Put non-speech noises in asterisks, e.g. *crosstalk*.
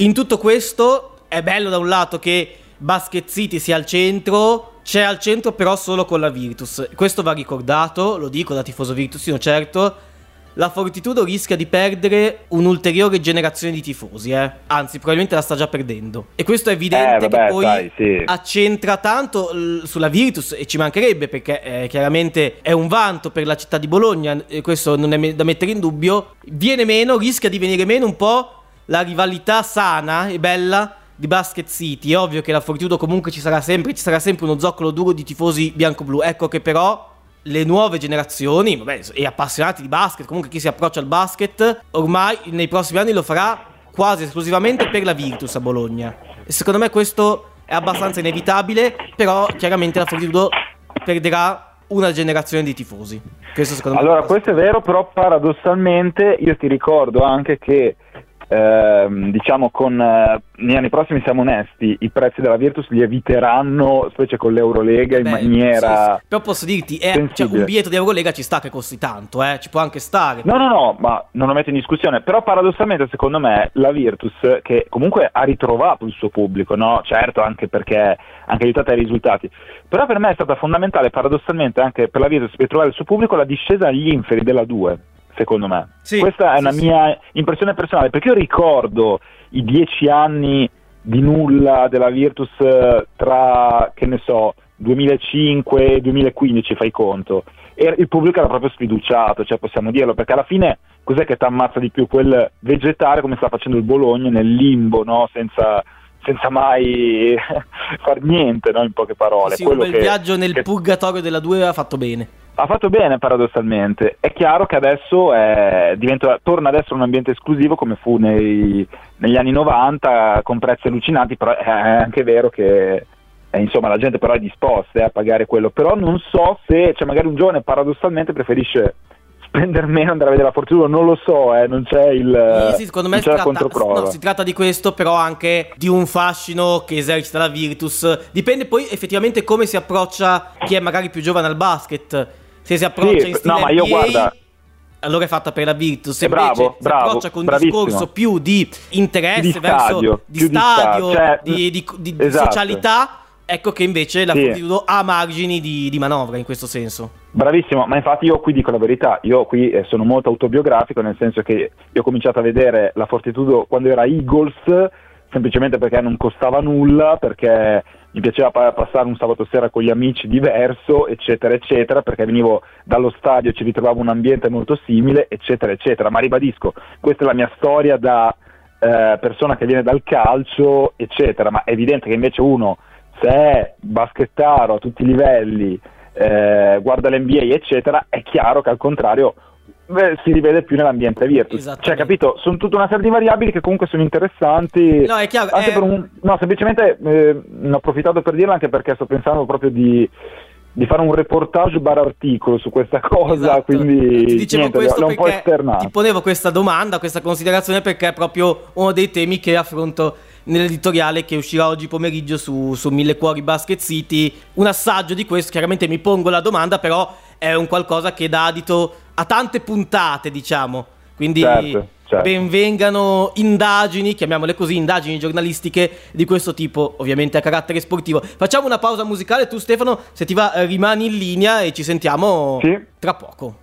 In tutto questo è bello da un lato che Basket City sia al centro, c'è al centro però solo con la Virtus. Questo va ricordato, lo dico da tifoso virtusino certo. La Fortitudo rischia di perdere un'ulteriore generazione di tifosi, eh? anzi probabilmente la sta già perdendo. E questo è evidente Eh, vabbè, che poi sai, sì. accentra tanto l- sulla Virtus e ci mancherebbe perché eh, chiaramente è un vanto per la città di Bologna, e questo non è me- da mettere in dubbio. Viene meno, rischia di venire meno un po' la rivalità sana e bella di Basket City. È ovvio che la Fortitudo comunque ci sarà sempre, ci sarà sempre uno zoccolo duro di tifosi bianco-blu. Ecco che però le nuove generazioni, vabbè, e appassionati di basket, comunque chi si approccia al basket, ormai nei prossimi anni lo farà quasi esclusivamente per la Virtus a Bologna. E secondo me questo è abbastanza inevitabile, però chiaramente la Fortitudo perderà una generazione di tifosi. Questo secondo me Allora, questo è vero, però paradossalmente io ti ricordo anche che ehm, diciamo con eh, negli anni prossimi siamo onesti, i prezzi della Virtus lieviteranno, specie con l'Eurolega in Beh, maniera sì, sì. Però posso dirti, è- cioè, un biglietto di Eurolega ci sta che costi tanto, eh? ci può anche stare. No, no, no, ma non lo metto in discussione, però paradossalmente secondo me la Virtus, che comunque ha ritrovato il suo pubblico, no? Certo, anche perché ha anche aiutato ai risultati, però per me è stata fondamentale paradossalmente anche per la Virtus per trovare il suo pubblico la discesa agli inferi della 2, secondo me. Sì, Questa è sì, una sì. mia impressione personale, perché io ricordo i dieci anni di nulla della Virtus eh, tra, che ne so, 2005 e 2015, fai conto. E il pubblico era proprio sfiduciato, cioè possiamo dirlo, perché alla fine cos'è che ti ammazza di più? Quel vegetare come sta facendo il Bologna nel limbo, no? senza, senza mai *laughs* far niente, no? in poche parole. Sì, un Quello bel che- viaggio nel che- purgatorio della 2 ha fatto bene. Ha fatto bene paradossalmente. È chiaro che adesso è- diventa- torna ad essere un ambiente esclusivo come fu nei- negli anni 90 con prezzi allucinanti, però è anche vero che eh, insomma, la gente però è disposta eh, a pagare quello. Però non so se cioè, magari un giovane paradossalmente preferisce spendere meno andare a vedere la fortuna, non lo so, eh, non c'è il Sì, sì, secondo me si tratta, no, si tratta di questo, però anche di un fascino che esercita la Virtus. Dipende poi effettivamente come si approccia chi è magari più giovane al basket. Se si approccia Sì, in stile no, ma io NBA, guarda- allora è fatta per la Virtus. Se bravo, invece si bravo, approccia con un discorso più di interesse Di verso stadio, di di stadio, stadio, cioè, di, di- di- di esatto. socialità, ecco che invece la Sì. Fortitudo ha margini di, di manovra in questo senso. Bravissimo, ma infatti io qui dico la verità, io qui eh, sono molto autobiografico nel senso che io ho cominciato a vedere la Fortitudo quando era Eagles semplicemente perché non costava nulla, perché mi piaceva pa- passare un sabato sera con gli amici diverso, eccetera, eccetera, perché venivo dallo stadio, ci ritrovavo un ambiente molto simile, eccetera, eccetera. Ma ribadisco, questa è la mia storia da eh, persona che viene dal calcio, eccetera, ma è evidente che invece uno, se è baschettaro a tutti i livelli, eh, guarda l'NBA, eccetera, è chiaro che al contrario beh, si rivede più nell'ambiente Virtus. Esattamente. Cioè, capito? Sono tutta una serie di variabili che comunque sono interessanti. No, è chiaro, Anche è- per un- no, semplicemente eh, ne ho approfittato per dirlo anche perché sto pensando proprio di, di fare un reportage bar articolo su questa cosa, Esatto. quindi ti dicevo niente, questo l'ho un po' perché esternato. ti ponevo questa domanda, questa considerazione perché è proprio uno dei temi che affronto nell'editoriale che uscirà oggi pomeriggio su, su Mille Cuori Basket City. Un assaggio di questo, chiaramente mi pongo la domanda, però è un qualcosa che dà adito a tante puntate, diciamo. Quindi Certo, certo. benvengano indagini, chiamiamole così, indagini giornalistiche di questo tipo, ovviamente a carattere sportivo. Facciamo una pausa musicale, tu Stefano, se ti va eh, rimani in linea e ci sentiamo Sì. tra poco.